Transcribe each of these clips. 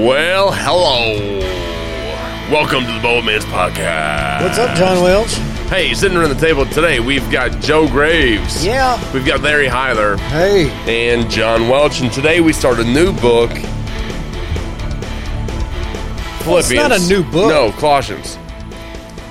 Well, hello. Welcome to the Bold Man's Podcast. What's up, John Welch? Hey, sitting around the table today, we've got Joe Graves. Yeah. We've got Larry Heiler Hey. and John Welch, and today we start a new book. Well, it's not a new book. No, Colossians.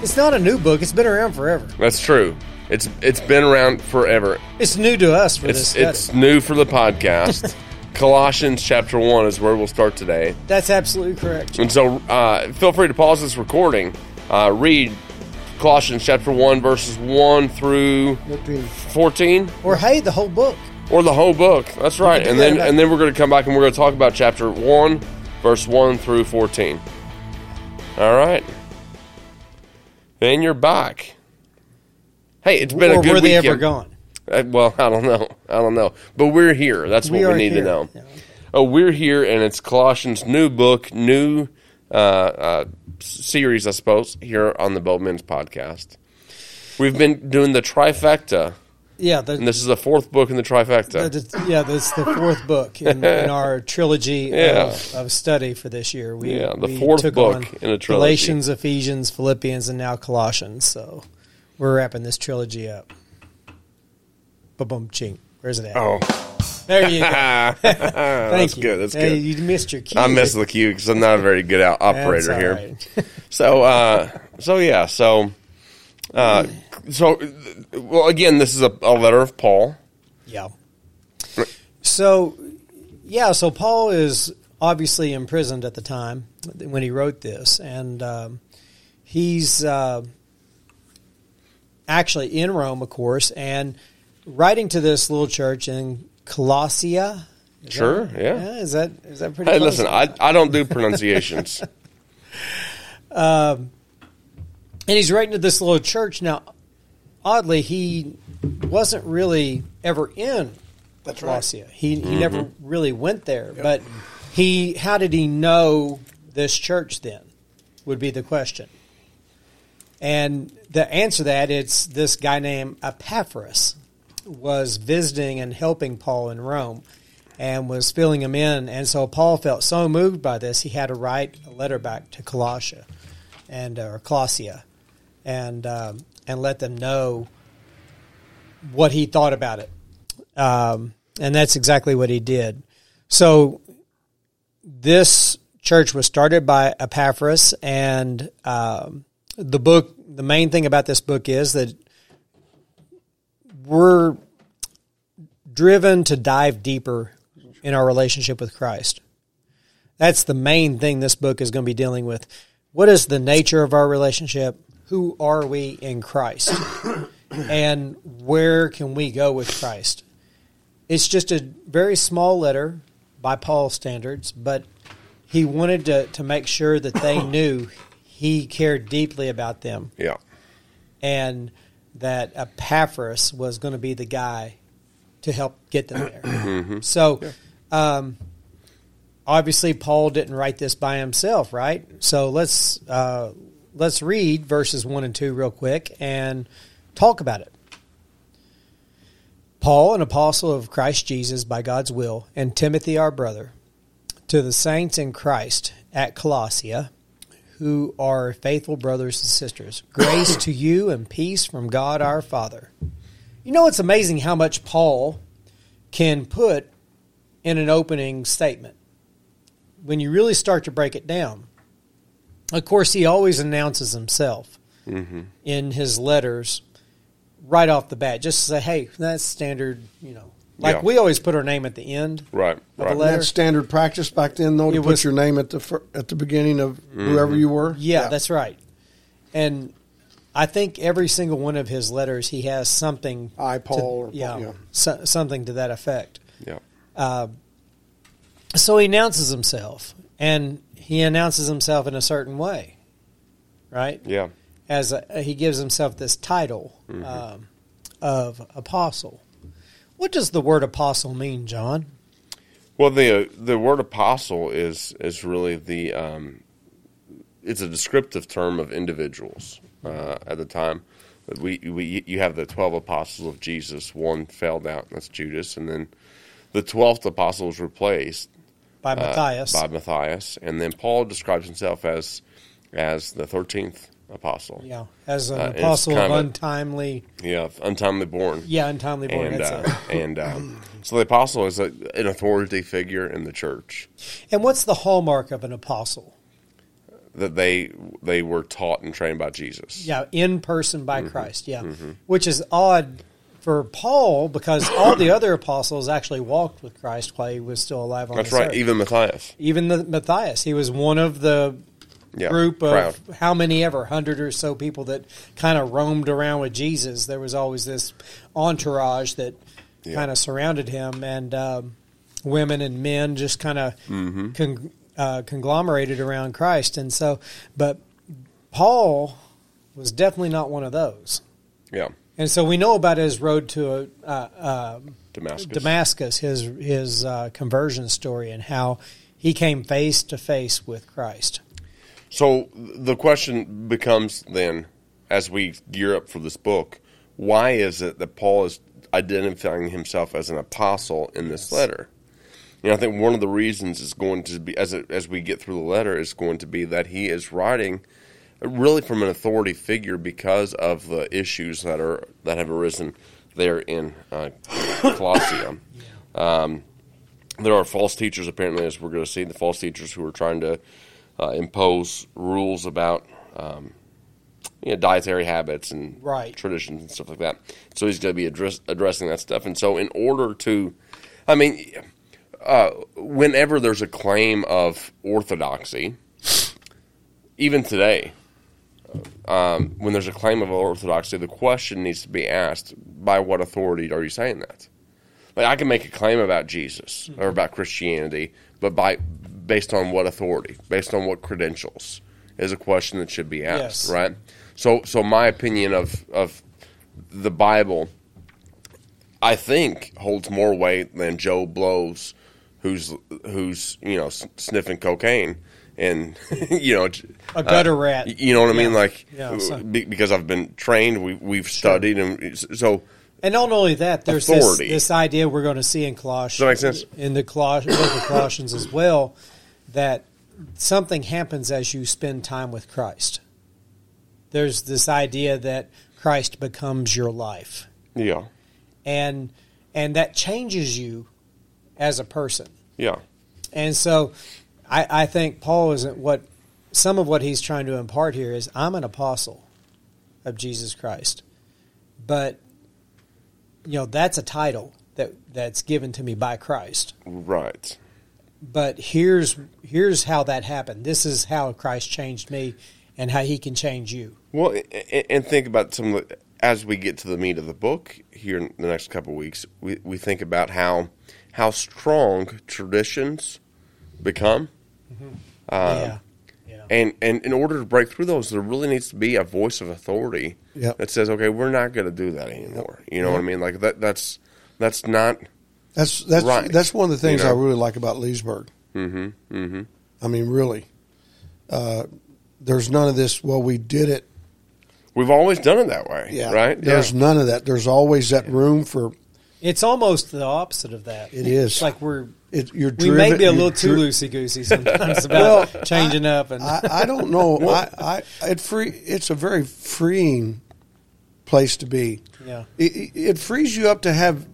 It's not a new book. It's been around forever. That's true. It's it's been around forever. It's new to us for this study. it's new for the podcast. Colossians chapter one is where we'll start today. That's absolutely correct. And so, uh, feel free to pause this recording. Uh, read Colossians chapter 1, verses 1 through 14, Or hey, the whole book. or the whole book. That's right. And then, and then we're going to come back and we're going to talk about chapter 1, verse 1 through 14. All right. Then you're back. Hey, it's been or a good were they weekend. ever gone? Uh, well, I don't know. I don't know. But we're here. That's what we, are need to know. Yeah. Oh, we're here, and it's Colossians' new book, new uh, uh, series, I suppose, here on the Bold Men's podcast. We've been doing the trifecta, Yeah, the, and this is the fourth book in the trifecta. the- yeah, that's the fourth book in, in our trilogy Yeah. of, of study for this year. We, Yeah, the we fourth took book on in a trilogy. Galatians, Ephesians, Philippians, and now Colossians. So we're wrapping this trilogy up. Ba-bum ching. Where's it at? oh, There you go. that's Thank you. good. That's Hey, good. You missed your cue. I missed the cue because I'm not a very good That's operator here. right. So, uh, so yeah, so, uh, so, well, again, this is a, a letter of Paul. Yeah. So, yeah, so Paul is obviously imprisoned at the time when he wrote this, and um, he's uh, actually in Rome, of course, and writing to this little church in Colossia. Is Sure, that- yeah. Is that is that pretty? Hey, close? listen, I, I don't do pronunciations. um, and he's writing to this little church. Now, oddly, he wasn't really ever in That's right. Colossia. He he never really went there. But he, how did he know this church? Then would be the question. And the answer to that it's this guy named Epaphras was visiting and helping Paul in Rome and was filling him in. And so Paul felt so moved by this, he had to write a letter back to Colossia and uh, or Colossia and um, and let them know what he thought about it. Um, and that's exactly what he did. So this church was started by Epaphras, and um, the book. The main thing about this book is that we're driven to dive deeper in our relationship with Christ. That's the main thing this book is going to be dealing with. What is the nature of our relationship? Who are we in Christ? and where can we go with Christ? It's just a very small letter by Paul's standards, but he wanted to, to make sure that they knew he cared deeply about them yeah. and that Epaphras was going to be the guy to help get them there. So, um, obviously, Paul didn't write this by himself, right? So let's uh, let's read verses one and two real quick and talk about it. Paul, an apostle of Christ Jesus by God's will, and Timothy, our brother, to the saints in Christ at Colossia who are faithful brothers and sisters. Grace to you and peace from God our Father. You know, it's amazing how much Paul can put in an opening statement when you really start to break it down. Of course, he always announces himself mm-hmm. in his letters right off the bat, just to say, hey, that's standard, you know. Like Yeah. we always put our name at the end Right. of a Right. letter. That's standard practice back then, though, to It put was- your name at the fir- at the beginning of whoever you were. Yeah, that's right. And I think every single one of his letters, he has something. I, to- Paul, or Paul, yeah, yeah. so- something to that effect. Yeah. So he announces himself, and he announces himself in a certain way, right? Yeah. As a, he gives himself this title Mm-hmm. um, of apostle. What does the word apostle mean, John? Well, the the word apostle is is really the um, it's a descriptive term of individuals uh, at the time. We, we you have the twelve apostles of Jesus. One out, and that's Judas, and then the twelfth apostle was replaced by uh, Matthias. by Matthias, and then Paul describes himself as as the thirteenth apostle. yeah, as an Uh, apostle of untimely, Yeah, untimely born. yeah, untimely born. and that's uh, and um, so the apostle is a, an authority figure in the church And what's the hallmark of an apostle? that they they were taught and trained by Jesus. Yeah, in person by Mm-hmm. Christ. Yeah, which is odd for Paul because all the other apostles actually walked with Christ while he was still alive on that's right. earth. Even Matthias. Even the Matthias, he was one of the Yeah, group of crowd. how many ever hundred or so people that kind of roamed around with Jesus. There was always this entourage that Yeah. kind of surrounded him, and um, women and men just kind of Mm-hmm. con- uh, conglomerated around Christ. And so, but Paul was definitely not one of those. Yeah, And so we know about his road to uh, uh, Damascus. Damascus, his his uh, conversion story, and how he came face to face with Christ. So the question becomes then, as we gear up for this book, why is it that Paul is identifying himself as an apostle in this letter? You know, I think one of the reasons is going to be as it, as we get through the letter is going to be that he is writing really from an authority figure because of the issues that are that have arisen there in uh, Colossae. Um, there are false teachers apparently, as we're going to see, the false teachers who are trying to uh, impose rules about um, you know dietary habits and Right. traditions and stuff like that. So he's going to be address, addressing that stuff. And so, in order to, I mean, uh, whenever there's a claim of orthodoxy, even today, um, when there's a claim of orthodoxy, the question needs to be asked: By what authority are you saying that? Like I can make a claim about Jesus or about Christianity, but by based on what authority, based on what credentials, is a question that should be asked, Yes. right? So, so my opinion of of the Bible, I think, holds more weight than Joe Blows, who's who's you know sniffing cocaine and you know A gutter uh, rat. You know what I mean? Yeah. Like Yeah, so- be- because I've been trained, we, we've studied, and so And not only that, there's this, this idea we're going to see in Colossians, Does that make sense? in the Coloss- book of Colossians as well, that something happens as you spend time with Christ. There's this idea that Christ becomes your life, yeah, and and that changes you as a person. yeah, And so, I, I think Paul isn't what some of what he's trying to impart here is I'm an apostle of Jesus Christ, but you know that's a title that that's given to me by Christ. right. But here's here's how that happened. This is how Christ changed me, and how He can change you. Well, and think about some of the, as we get to the meat of the book here in the next couple of weeks. We we think about how how strong traditions become, mm-hmm. um, yeah, yeah, and and in order to break through those, there really needs to be a voice of authority Yep. that says, "Okay, we're not going to do that anymore." You know what I mean? Like that. That's that's not. That's that's Right. that's one of the things You know? I really like about Leesburg. Mm-hmm. Mm-hmm. I mean, really, uh, there's none of this. Well, we did it. We've always done it that way. Yeah, Right. There's yeah. none of that. There's always that room for it's almost the opposite of that. It is. It's like we're it. You're we driven, may be a little too dri- loosey goosey sometimes about changing up and I, I don't know. I, I it free. It's a very freeing place to be. yeah, It, it- it frees you up to have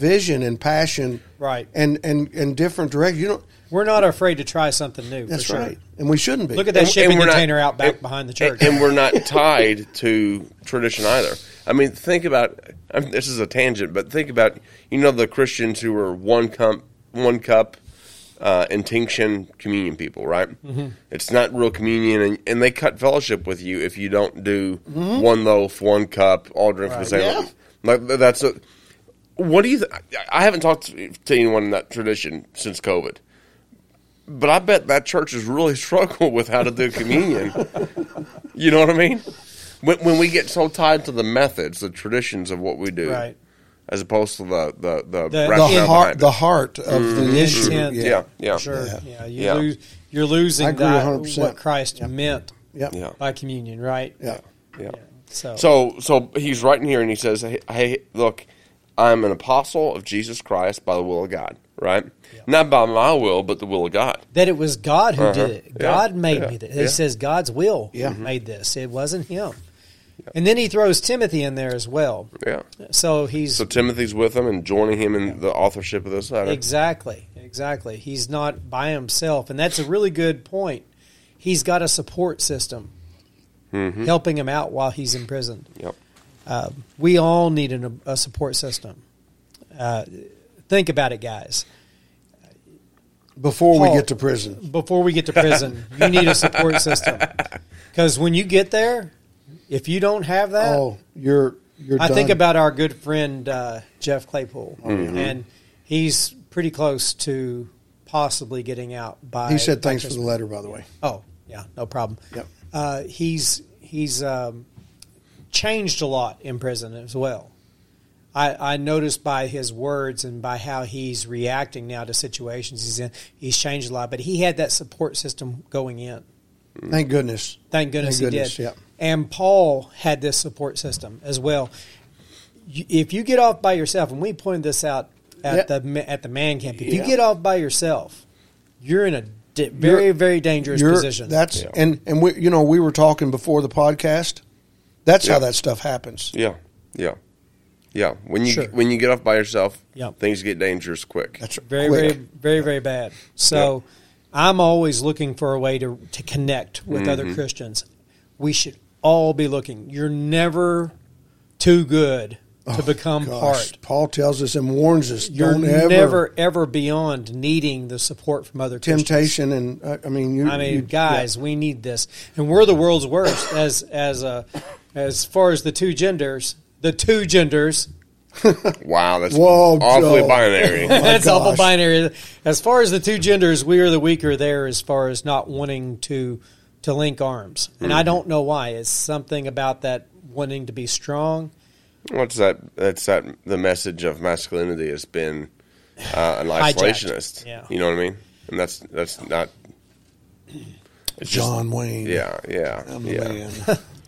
vision and passion, right. and and and different direction. You know, We're not afraid to try something new. that's for sure. right, and we shouldn't be. Look at that And- shipping and we're not- container out back and- behind the church. And, and we're not tied to tradition either. I mean, think about I mean, this is a tangent, but think about you know the Christians who are one cup, one cup, uh, intinction communion people, right? Mm-hmm. It's not real communion, and, and they cut fellowship with you if you don't do one loaf, one cup, all drink from the same. Mm-hmm. Yeah. Like that's a. What do you? Th- I haven't talked to anyone in that tradition since COVID. But I bet that church has really struggled with how to do communion. you know what I mean? When, when we get so tied to the methods, the traditions of what we do, Right. as opposed to the the the, The- the heart, the heart of the mm-hmm. issue. Mm-hmm. Intent. Yeah. yeah, yeah, Sure. Yeah. Yeah. you Yeah. Lose, you're losing that, 100%. what Christ meant Yep. yeah, by communion, right? Yeah. yeah. So, So so he's writing here, and he says, "Hey, hey, look, I'm an apostle of Jesus Christ by the will of God." right? Not by my will, but the will of God. that it was God who Uh-huh. did it. Yeah. God made Yeah. me that. Yeah. Says God's will Yeah. made this. It wasn't him. And then he throws Timothy in there as well. Yeah. So he's So Timothy's with him and joining him in the authorship of this letter. exactly, exactly. He's not by himself, and that's a really good point. He's got a support system Mhm. helping him out while he's in prison. Yep. Uh, we all need an, a support system. Uh, think about it, guys. Before Paul- we get to prison. before we get to prison, you need a support system. Because when you get there, if you don't have that, Oh, you're you're. I think about our good friend uh, Jeff Claypool, Mm-hmm. and he's pretty close to possibly getting out by. He said thanks for the letter, by the way. Oh yeah, no problem. Yep. Uh, he's he's um, changed a lot in prison as well. I, I noticed by his words and by how he's reacting now to situations he's in, he's changed a lot. But he had that support system going in. Thank goodness. Thank goodness, Thank he goodness, did. yeah. And Paul had this support system as well. If you get off by yourself, and we pointed this out at Yeah. the at the man camp, if you get off by yourself, you're in a di- very You're- very dangerous position. That's Yeah. and and we you know we were talking before the podcast. That's Yeah. how that stuff happens. Yeah. Yeah. Yeah. When you Sure. when you get off by yourself, Yep. things get dangerous quick. That's very quick. very very very bad. So I'm always looking for a way to to connect with Mm-hmm. other Christians. We should all be looking. You're never too good to become Oh, Gosh, part. Paul tells us and warns us. You're don't ever never ever beyond needing the support from other Christians. temptation and uh, I mean you. I mean, you- guys, we need this, and we're the world's worst as as uh, as far as the two genders. The two genders. Wow, that's Whoa, awfully Joe. binary. That's awful binary. As far as the two genders, we are the weaker there. As far as not wanting to to link arms, and Mm-hmm. I don't know why. It's something about that wanting to be strong. What's that? That's that. The message of masculinity has been uh, an isolationist. Yeah. You know what I mean? And that's that's not. It's just- John Wayne. yeah, yeah, I'm a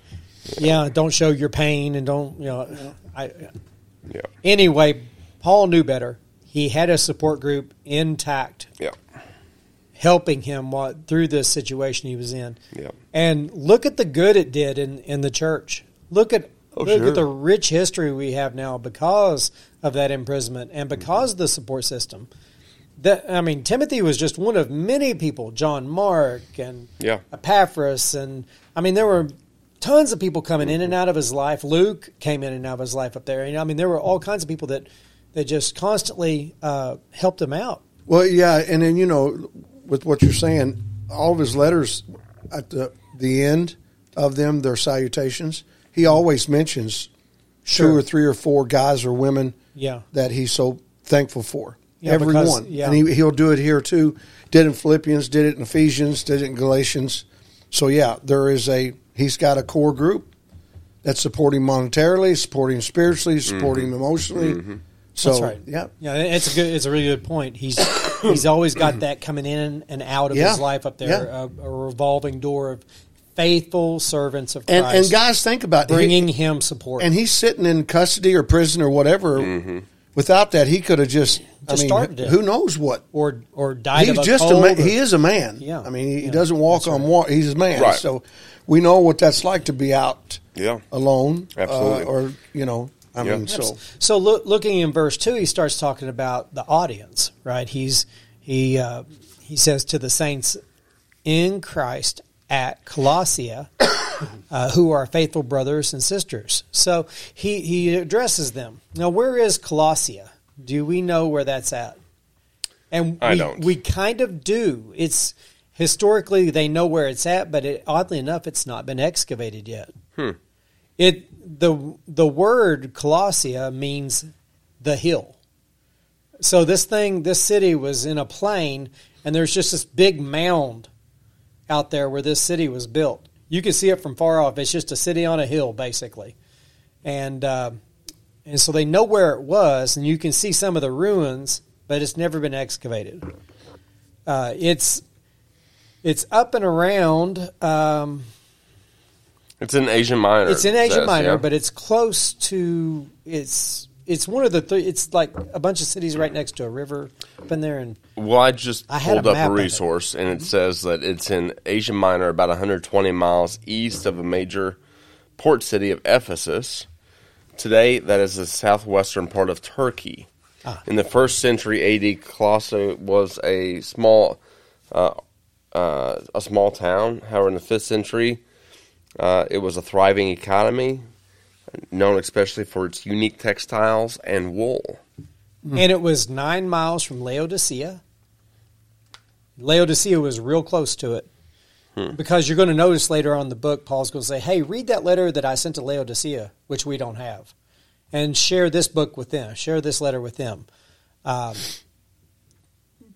yeah. Yeah, don't show your pain, and don't you know? I, yeah, anyway, Paul knew better. He had a support group intact. yeah, helping him while, through this situation he was in. yeah. And look at the good it did in, in the church. Look at Oh, look sure. at the rich history we have now because of that imprisonment and mm-hmm. because of the support system. That I mean, Timothy was just one of many people. John Mark and Yeah. Epaphras, and I mean, there were tons of people coming in and out of his life. Luke came in and out of his life up there. And I mean, there were all kinds of people that that just constantly uh, helped him out. Well, yeah, and then you know, with what you're saying, all of his letters at the the end of them, their salutations, he always mentions Sure. two or three or four guys or women Yeah. that he's so thankful for. Yeah, Everyone, yeah. and he, he'll do it here too. Did it in Philippians, did it in Ephesians, did it in Galatians. So yeah, there is a he's got a core group that's supporting monetarily, supporting spiritually, supporting mm-hmm. emotionally. Mm-hmm. So That's right. yeah, Yeah, it's a good. It's a really good point. He's he's always got that coming in and out of Yeah. his life up there, Yeah. a, a revolving door of faithful servants of and Christ, and guys think about it. bringing him support. and he's sitting in custody or prison or whatever. Mm-hmm. Without that, he could have just. I Just mean, started it. who knows what? or or died He's of a just a man. or- He is a man. Yeah. I mean, he, he doesn't walk on right. water. He's a man. Right. So we know what that's like to be out Yeah. alone, Absolutely. uh, or you know, I Yeah. mean, so So look, looking in verse two, he starts talking about the audience, right? He's he uh, he says to the saints in Christ at Colossia, uh, who are faithful brothers and sisters. So he he addresses them. Now, where is Colossia? Do we know where that's at? And I we, don't. we kind of do. It's historically they know where it's at, but it, oddly enough, it's not been excavated yet. Hmm. It the the word Colossia means the hill. So this thing, this city was in a plain, and there's just this big mound out there where this city was built. You can see it from far off. It's just a city on a hill, basically, and uh, and so they know where it was, and you can see some of the ruins, but it's never been excavated. Uh, it's it's up and around. Um, It's in Asian Minor. it's in Asia says, Minor, yeah. but it's close to it's it's one of the three. It's like a bunch of cities right next to a river up in there, and Well, I just I pulled a up a of it. resource, and it says that it's in Asia Minor, about 120 miles east of a major port city of Ephesus. Today, that is the southwestern part of Turkey. Ah. In the first century AD, Colossae was a small, uh, uh, a small town. However, in the fifth century, uh, it was a thriving economy, known especially for its unique textiles and wool. and it was nine miles from Laodicea. Laodicea was real close to it. Because you're going to notice later on in the book, Paul's going to say, "Hey, read that letter that I sent to Laodicea, which we don't have, and share this book with them. Share this letter with them." Um,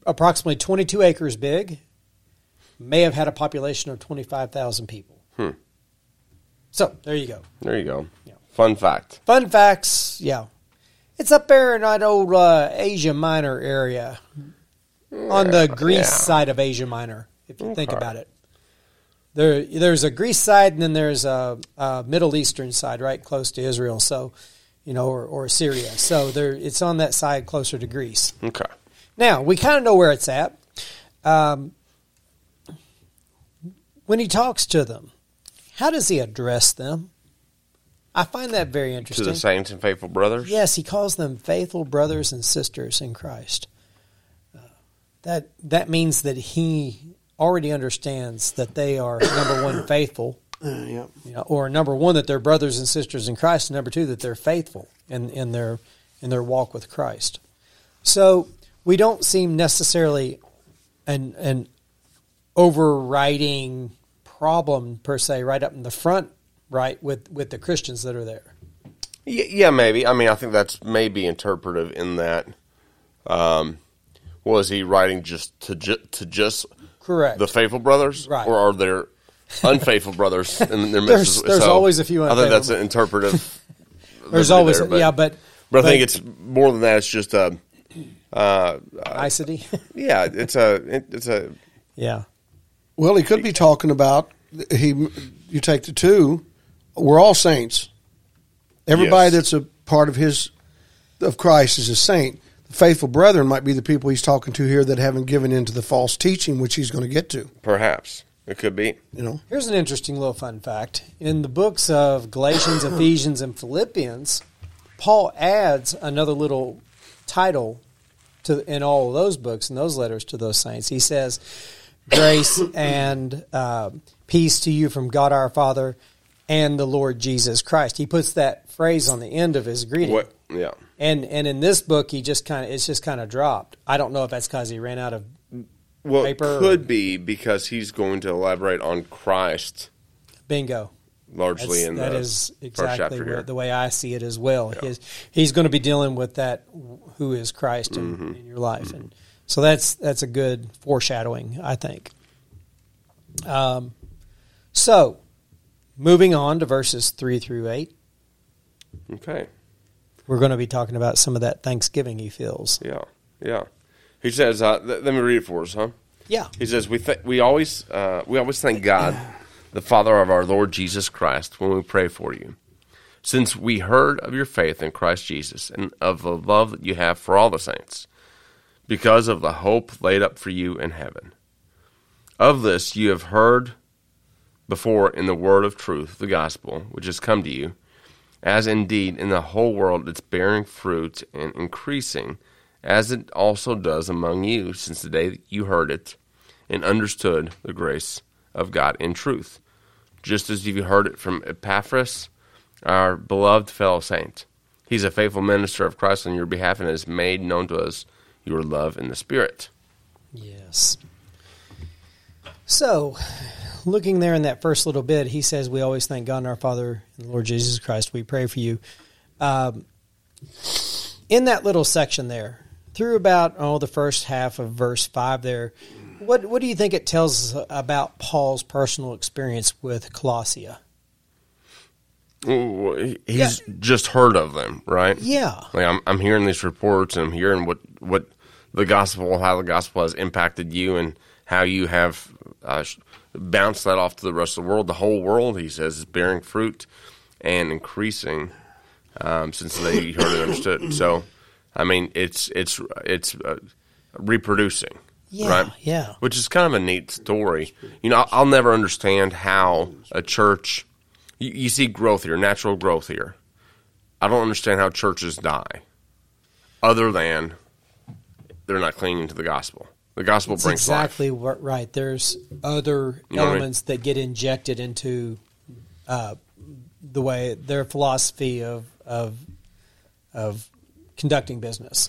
approximately 22 acres big, may have had a population of 25,000 people. Hmm. So there you go. There you go. Fun fact. Fun facts, yeah. It's up there in that old uh, Asia Minor area, on the Greece yeah. side of Asia Minor. If you think about it, there there's a Greece side, and then there's a, a Middle Eastern side, right close to Israel. So, you know, or, or Syria. So there, it's on that side closer to Greece. Okay. Now we kind of know where it's at. Um, when he talks to them, how does he address them? I find that very interesting. To the saints and faithful brothers. Yes, he calls them faithful brothers and sisters in Christ. Uh, that that means that he already understands that they are number one faithful, Uh, yeah. you know, or number one that they're brothers and sisters in Christ, and number two that they're faithful in, in their in their walk with Christ. So we don't seem necessarily an an overriding problem per se right up in the front, right with with the Christians that are there. Y- Yeah, maybe. I mean, I think that's maybe interpretive in that. Um, was he writing just to ju- to just Correct. the faithful brothers, Right. or are there unfaithful brothers in their midst? There's- as- there's always a few I think that's an interpretive. There's always, there, but, yeah, but but I think it's more than that. It's just a, nicety. yeah, it's a, it, it's a, yeah, Well, he could be talking about he. You take the two. We're all saints. Everybody Yes. that's a part of his of Christ is a saint. The faithful brethren might be the people he's talking to here that haven't given in to the false teaching, which he's going to get to. perhaps it could be. You know, Here's an interesting little fun fact. In the books of Galatians, Ephesians, and Philippians, Paul adds another little title to in all of those books and those letters to those saints. He says, "Grace and uh, peace to you from God our Father and the Lord Jesus Christ." He puts that phrase on the end of his greeting. What? Yeah. And and in this book, he just kind of it's just kind of dropped. I don't know if that's because he ran out of Well, Paper it could be because he's going to elaborate on Christ bingo. largely That's, in that is exactly chapter here. what, the way I see it as well. He's, he's going to be dealing with that who is Christ in, Mm-hmm. in your life, and so that's that's a good foreshadowing, I think. Um, so moving on to verses three through eight, Okay. we're going to be talking about some of that Thanksgiving he feels. Yeah. Yeah. He says, uh, th- let me read it for us, huh? Yeah, He says, we, th- we, always, uh, we always thank God, the Father of our Lord Jesus Christ, when we pray for you. Since we heard of your faith in Christ Jesus and of the love that you have for all the saints, because of the hope laid up for you in heaven. Of this you have heard before in the word of truth, the gospel, which has come to you, as indeed in the whole world it's bearing fruit and increasing, as it also does among you since the day that you heard it and understood the grace of God in truth, just as you heard it from Epaphras, our beloved fellow saint. He's a faithful minister of Christ on your behalf and has made known to us your love in the Spirit. Yes. So, looking there in that first little bit, he says, We always thank God and our Father and the Lord Jesus Christ. We pray for you. Um, in that little section there, through about oh the first half of verse five there, what what do you think it tells us about Paul's personal experience with Colossia? Ooh, He's just heard of them, right? Yeah. Like I'm, I'm hearing these reports and I'm hearing what, what the gospel, how the gospel has impacted you and how you have uh, bounced that off to the rest of the world. The whole world, he says, is bearing fruit and increasing. um, since they heard and understood. So, I mean, it's it's it's uh, reproducing, Yeah, right? yeah. Which is kind of a neat story. You know, I'll, I'll never understand how a church. You, you see growth here, natural growth here. I don't understand how churches die, other than they're not clinging to the gospel. The gospel That's brings exactly what, right. There's other You know what I mean? elements that get injected into uh, the way their philosophy of of of conducting business.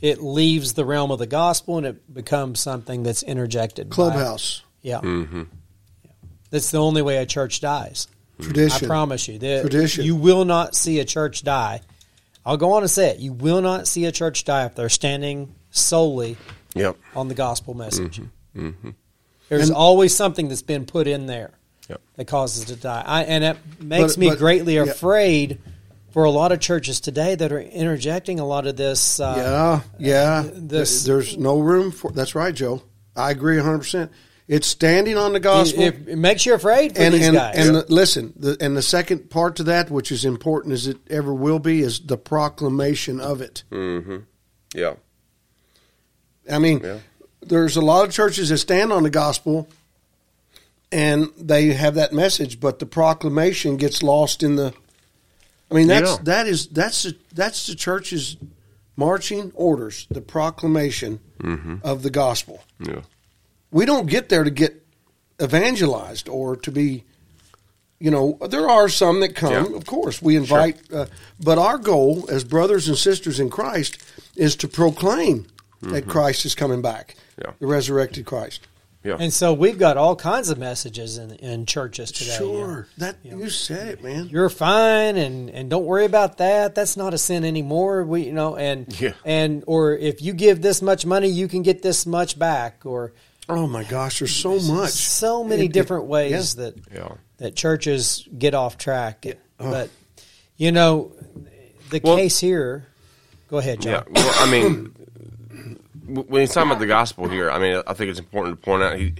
It leaves the realm of the gospel and it becomes something that's interjected. by- Clubhouse yeah. Mm-hmm. That's the only way a church dies. tradition. I promise you. that Tradition. You will not see a church die. I'll go on and say it. You will not see a church die if they're standing solely life. Yep. on the gospel message. Mm-hmm. There's And- always something that's been put in there Yep. that causes it to die. I, and it makes But- me but- greatly yeah. afraid for a lot of churches today that are interjecting a lot of this. Uh, yeah, yeah. this- There's no room for. That's right, Joe. I agree 100. percent It's standing on the gospel. it, it makes you afraid for and these and, guys. and the, listen, the, and the second part to that, which is important as it ever will be, is the proclamation of it. Mm-hmm. Yeah. I mean, Yeah. there's a lot of churches that stand on the gospel, and they have that message, but the proclamation gets lost in the. I mean, that's Yeah. that is that's the, that's the church's marching orders, the proclamation Mm-hmm. of the gospel. Yeah. we don't get there to get evangelized or to be you know there are some that come Yeah. of course we invite uh, but our goal as brothers and sisters in christ is to proclaim that christ is coming back Mm-hmm. Yeah. the resurrected christ Yeah. And so we've got all kinds of messages in, in churches today. sure that Yeah. you said it man You're fine, and, and don't worry about that. That's not a sin anymore. We, you know, and Yeah. and or if you give this much money, you can get this much back. Or oh my gosh there's so much so many It- it- different ways yeah. that Yeah. that churches get off track. Oh. But you know, the Well- case here. Go ahead, John. Yeah. Well, I mean, w- when he's talking about the gospel here, I mean, I think it's important to point out he,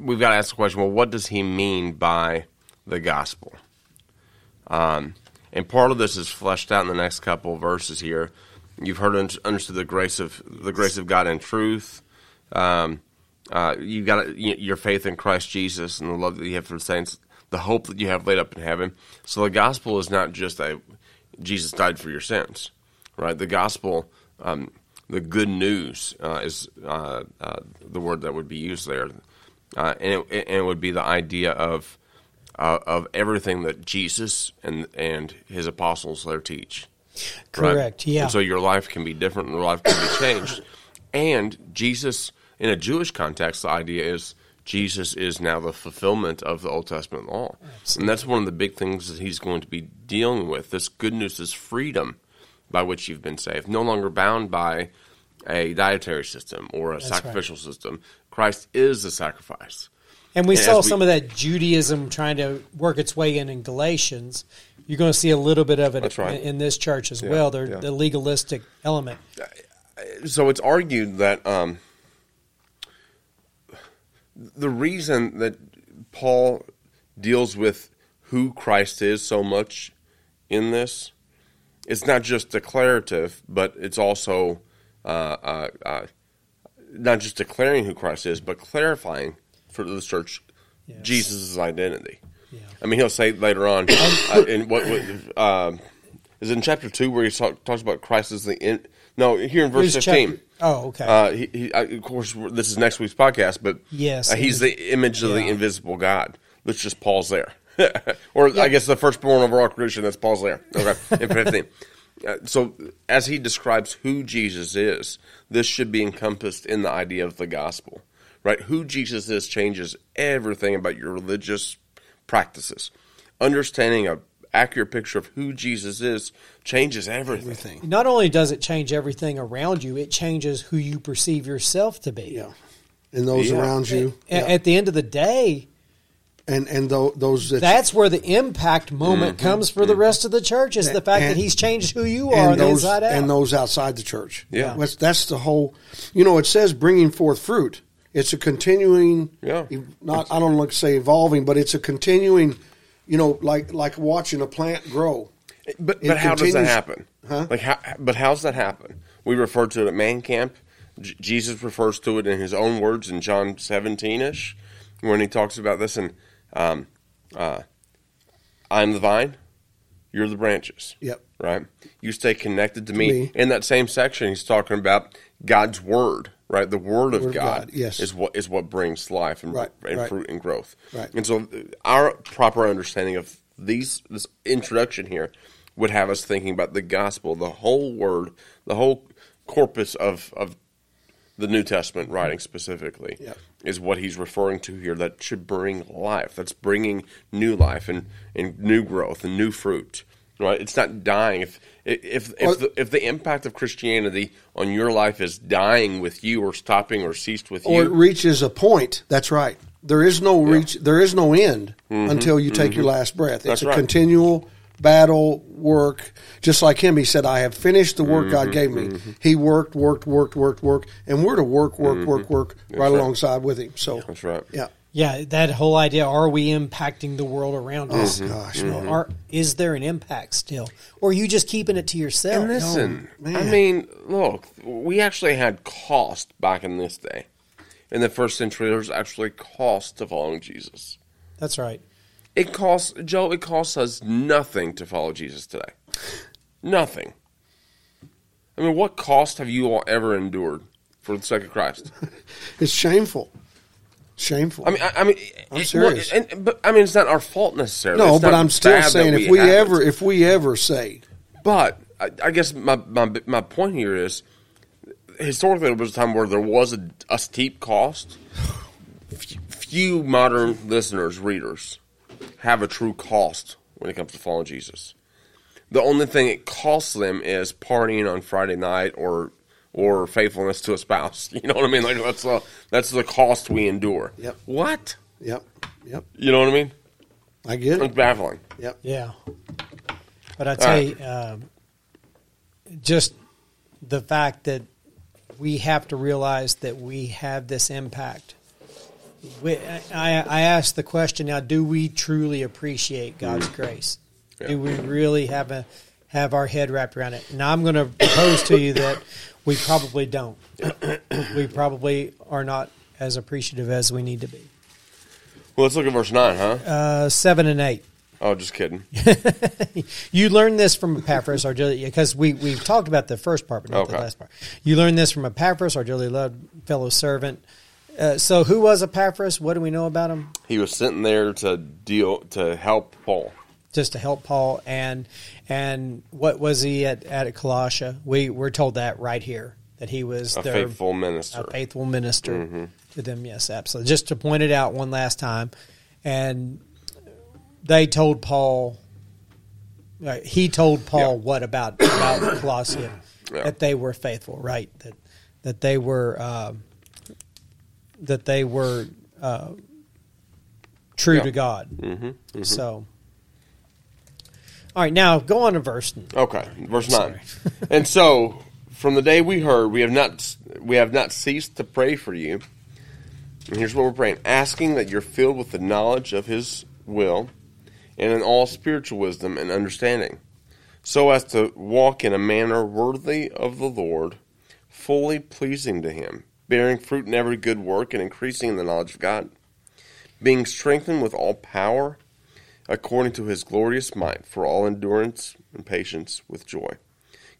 we've got to ask the question: Well, what does he mean by the gospel? Um, and part of this is fleshed out in the next couple verses here. You've heard and understood the grace of the grace of God in truth. Um, uh, you've got your faith in Christ Jesus and the love that you have for the saints, the hope that you have laid up in heaven. So the gospel is not just a Jesus died for your sins, right? The gospel, um, the good news uh, is uh, uh, the word that would be used there, uh, and, it, and it would be the idea of uh, of everything that Jesus and and his apostles there teach. right? Correct, yeah. And so your life can be different, and your life can be changed. and Jesus, in a Jewish context, the idea is Jesus is now the fulfillment of the Old Testament law. And that's one of the big things that he's going to be dealing with. This good news is freedom by which you've been saved, no longer bound by a dietary system or a That's sacrificial system. Christ is the sacrifice. And we And saw we- some of that Judaism trying to work its way in in Galatians. You're going to see a little bit of it right. in this church as Yeah, well. They're yeah. the legalistic element. so it's argued that um, the reason that Paul deals with who Christ is so much in this, it's not just declarative, but it's also uh, uh, uh, not just declaring who Christ is, but clarifying for the church Yes. Jesus' identity. Yeah. I mean, he'll say later on uh, in what, what um, is it in chapter two where he talk, talks about Christ as the in, no here in verse Here's fifteen. chapter- oh, okay. Uh, he, he, of course, this is next week's podcast, but Yes, uh, he's the image of the invisible God. Let's just pause there, or I guess the firstborn of all creation. That's Paul's there. Okay, in fifteen. Uh, so, as he describes who Jesus is, this should be encompassed in the idea of the gospel, right? Who Jesus is changes everything about your religious practices. Understanding a accurate picture of who Jesus is changes everything. everything Not only does it change everything around you, it changes who you perceive yourself to be. yeah and those Yeah. around you A- Yeah. At the end of the day, and and tho- those that that's where the impact moment Mm-hmm. comes for the rest of the church is the fact that he's changed who you are on and the those inside out. and those outside the church. Yeah. that's, that's the whole. You know, it says bringing forth fruit. It's a continuing. Yeah. Not I don't like to say evolving, but it's a continuing. You know, like like watching a plant grow. But It but how does that happen? Huh? Like how? But how's that happen? We refer to it at man camp. J- Jesus refers to it in his own words in John seventeen ish, when he talks about this. And um, uh, I'm the vine, you're the branches. Yep. Right. You stay connected to me. me. In that same section, he's talking about God's word. Right. The word of Word of God, God, yes. is what is what brings life and, Right, and right. fruit and growth. Right. And so uh, our proper understanding of these this introduction here would have us thinking about the gospel, the whole word, the whole corpus of of the New Testament writing specifically Yep. is what he's referring to here that should bring life. That's bringing new life and, and new growth and new fruit. Right? It's not dying. If if if Well- the, if the impact of Christianity on your life is dying with you or stopping or ceased with you or it reaches a point. That's right. There is no reach. There is no end until you take your last breath. It's Mm-hmm. That's a right. continual battle work. Just like him, he said, "I have finished the work Mm-hmm. God gave me." He worked, worked, worked, worked, worked, and we're to work, work, work, work right, Mm-hmm. right. alongside with him. So that's right. yeah. Yeah, that whole idea: Are we impacting the world around us? Mm-hmm. gosh, You know, are, is there an impact still, or are you just keeping it to yourself? And listen, Oh, I mean, look, we actually had cost back in this day. In the first century, there was actually cost to following Jesus. That's right. It costs Joe. It costs us nothing to follow Jesus today. Nothing. I mean, what cost have you all ever endured for the sake of Christ? It's shameful. Shameful. I mean, I, I mean, I'm it- serious. well, and, but I mean, it's not our fault necessarily. no, It's but I'm still saying if we have it. ever, if we ever say, But I, I guess my, my my point here is historically there was a time where there was a, a steep cost. Few modern listeners, readers, have a true cost when it comes to following Jesus. The only thing it costs them is partying on Friday night or or faithfulness to a spouse. You know what I mean? Like that's the that's the cost we endure. Yep. What? "Yep, yep, You know what I mean? I get It's it." baffling. Yep. Yeah. But I tell right. you, um, just the fact that we have to realize that we have this impact. We, I, I ask the question now: Do we truly appreciate God's grace? Yeah. Do we really have a have our head wrapped around it? Now, I'm going to propose to you that we probably don't. we probably are not as appreciative as we need to be. Well, let's look at verse nine, huh? Uh, seven and eight. Oh, just kidding. You learned this from Epaphras, our dearly, because we we've talked about the first part, but not the last part. You learned this from Epaphras, our dearly loved fellow servant. Uh, so, who was Epaphras? What do we know about him? He was sitting there to deal to help Paul. Just to help Paul, and and what was he at at Colossia? We we're told that right here that he was A their faithful minister. a faithful minister Mm-hmm. to them. Yes, absolutely. Just to point it out one last time, and they told Paul. uh, He told Paul Yeah. what about about Colossia Yeah. that they were faithful, right? That that they were um, that they were uh, true Yeah. to God. Mm-hmm. So, all right, now go on to verse. Okay, verse nine. and so, from the day we heard, we have not we have not ceased to pray for you. And here's what we're praying: asking that you're filled with the knowledge of His will, and in all spiritual wisdom and understanding, so as to walk in a manner worthy of the Lord, fully pleasing to Him, bearing fruit in every good work, and increasing in the knowledge of God, being strengthened with all power according to his glorious might, for all endurance and patience with joy,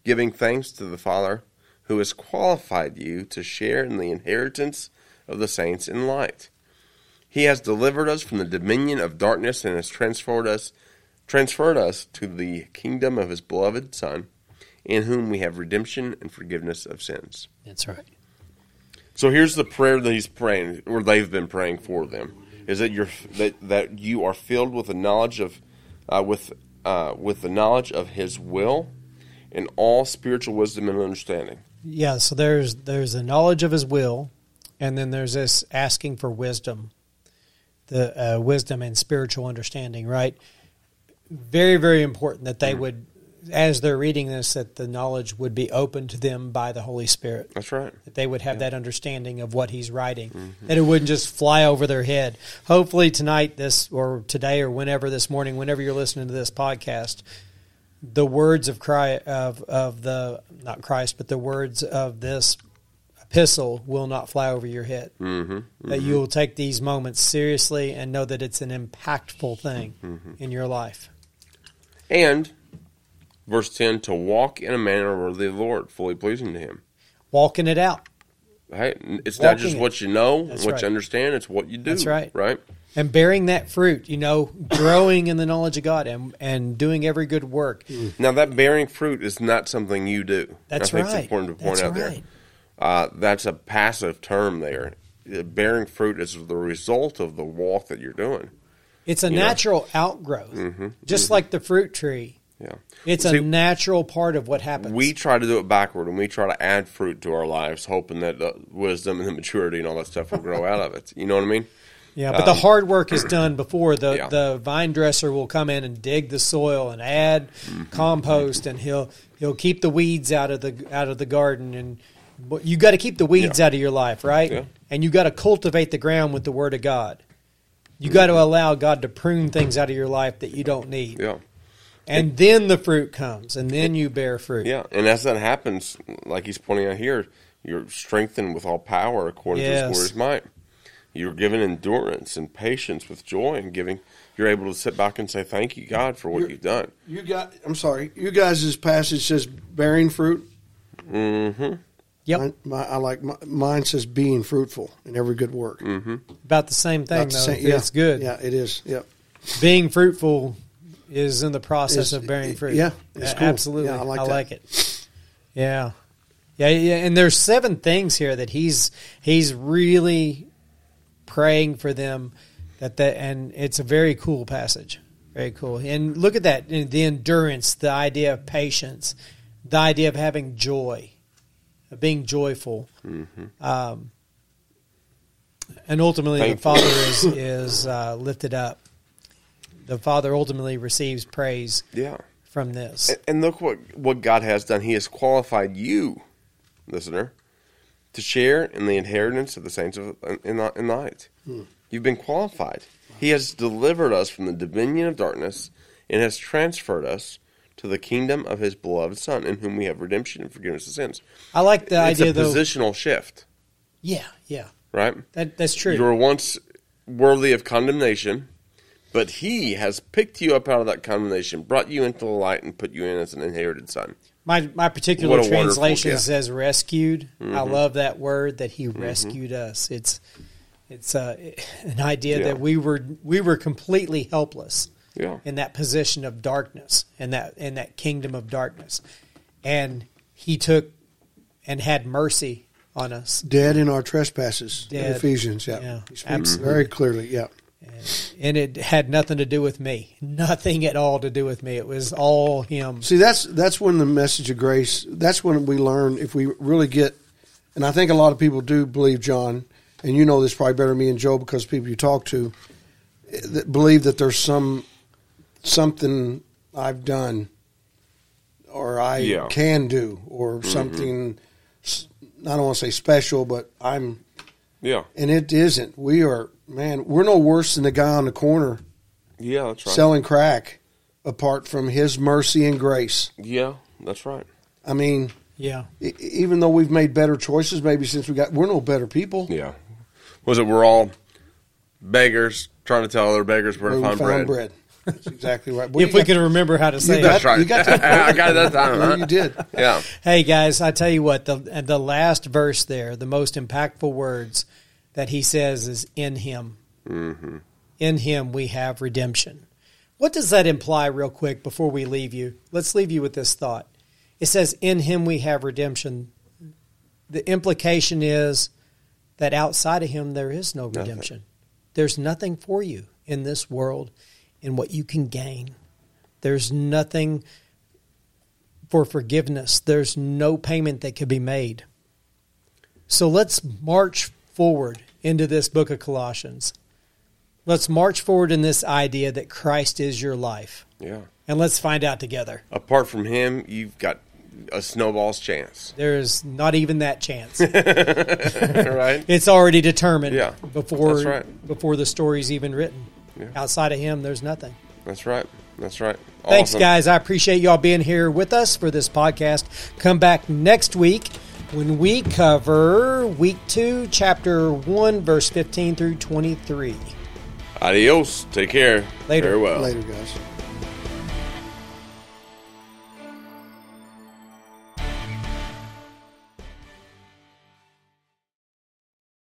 giving thanks to the Father who has qualified you to share in the inheritance of the saints in light. He has delivered us from the dominion of darkness and has transferred us transferred us to the kingdom of his beloved Son, in whom we have redemption and forgiveness of sins. That's right. So here's the prayer that he's praying, or they've been praying for them, is that you're that that you are filled with the knowledge of, uh, with uh, with the knowledge of His will, and all spiritual wisdom and understanding. Yeah, so there's there's the knowledge of his will, and then there's this asking for wisdom, the uh, wisdom and spiritual understanding. Right, very very important that they would, as they're reading this, that the knowledge would be open to them by the Holy Spirit. That's right. That they would have that understanding of what he's writing, that it wouldn't just fly over their head. Hopefully tonight, this or today or whenever this morning, whenever you're listening to this podcast, the words of Christ, of of the not Christ, but the words of this epistle will not fly over your head. Mm-hmm. That you will take these moments seriously and know that it's an impactful thing Mm-hmm. in your life. And verse ten to walk in a manner worthy of the Lord, fully pleasing to Him. Walking it out Right? It's not just it. what you know, That's what right. you understand. It's what you do. That's right. Right. and bearing that fruit, you know, growing in the knowledge of God and and doing every good work. Now that bearing fruit is not something you do. That's I think right. It's important to point That's out right. there. Uh, that's a passive term there. Uh, Bearing fruit is the result of the walk that you're doing. It's a You know? natural outgrowth, Mm-hmm. just like the fruit tree. Yeah. It's See, a natural part of what happens. We try to do it backward, and we try to add fruit to our lives, hoping that the wisdom and the maturity and all that stuff will grow out of it. You know what I mean? yeah, but the um, hard work is done before the Yeah. the vine dresser will come in and dig the soil and add Mm-hmm. compost, and he'll he'll keep the weeds out of the out of the garden, and you got to keep the weeds Yeah. out of your life, right? Yeah. And you got to cultivate the ground with the Word of God. You Mm-hmm. got to allow God to prune things out of your life that you don't need, Yeah. And then the fruit comes, and then you bear fruit. Yeah. And as that happens, like he's pointing out here, you're strengthened with all power according to his glorious might. You're given endurance and patience with joy and giving. You're able to sit back and say, Thank you, God, for what You're- you've done. You got. I'm sorry. You guys' this passage says bearing fruit. Mm-hmm. Yep, Mine, my, I like my, mine says being fruitful in every good work. Mm-hmm. about the same thing Not the though. same- yeah, It's good. Yeah, it is. Yep. being fruitful is in the process of bearing fruit. yeah, it's cool. absolutely. Yeah, I like I like it. Yeah, yeah, yeah. And there's seven things here that he's he's really praying for them that that, and it's a very cool passage. Very cool. And look at that the endurance, the idea of patience, the idea of having joy, of being joyful. Um, and ultimately, the Thankful. Father is is uh, lifted up. The Father ultimately receives praise Yeah. from this. And, and look what, what God has done. He has qualified you, listener, to share in the inheritance of the saints of, in, the, in light. Hmm. You've been qualified. He has delivered us from the dominion of darkness and has transferred us to the kingdom of his beloved Son, in whom we have redemption and forgiveness of sins. I like the it's idea, a though. positional shift, Yeah, yeah, right? that that's true. You were once worthy of condemnation, but he has picked you up out of that condemnation, brought you into the light, and put you in as an inherited son. My my particular What a wonderful translation gift. says rescued. I Mm-hmm. love that word that he rescued us. It's it's uh, an idea Yeah. that we were we were completely helpless Yeah. in that position of darkness in that in that kingdom of darkness, and he took and had mercy on us. Dead in our trespasses. in Ephesians. Yeah. Yeah, He speaks absolutely. Very clearly. Yeah. And it had nothing to do with me, nothing at all to do with me. It was all him. See, that's that's when the message of grace. That's when we learn if we really get. And I think a lot of people do believe John, and you know this probably better than me and Joe because people you talk to that believe that there's some something I've done or I Yeah. can do or mm-hmm. something. i don't want to say special, but I'm, Yeah. and it isn't. We are man. We're no worse than the guy on the corner Yeah, that's right. selling crack, apart from his mercy and grace. yeah, that's right. I mean, Yeah, e- even though we've made better choices, maybe since we got, we're no better people. Yeah. Was it we're all beggars trying to tell other beggars where to We find found bread? bread. That's exactly right. Boy, if we got- could remember how to say you it. That's right. You got that. I got it that time, Yeah, huh? you did. Yeah. Hey guys, I tell you what, the the last verse there, the most impactful words that he says is in him. Mm-hmm. In him we have redemption. What does that imply real quick before we leave you? Let's leave you with this thought. It says in him we have redemption. The implication is that outside of him there is no redemption. There's nothing for you in this world in what you can gain. There's nothing for forgiveness. There's no payment that could be made. So let's march forward into this book of Colossians. Let's march forward in this idea that Christ is your life. Yeah. And let's find out together. Apart from him, you've got a snowball's chance. There is not even that chance. right? it's already determined Yeah, before that's right. before the story's even written. Yeah. Outside of him, there's nothing. That's right. That's right. Thanks, guys. I appreciate y'all being here with us for this podcast. Come back next week when we cover week two, chapter one, verse 15 through 23. Adios. Take care. Later. Farewell. Later, guys.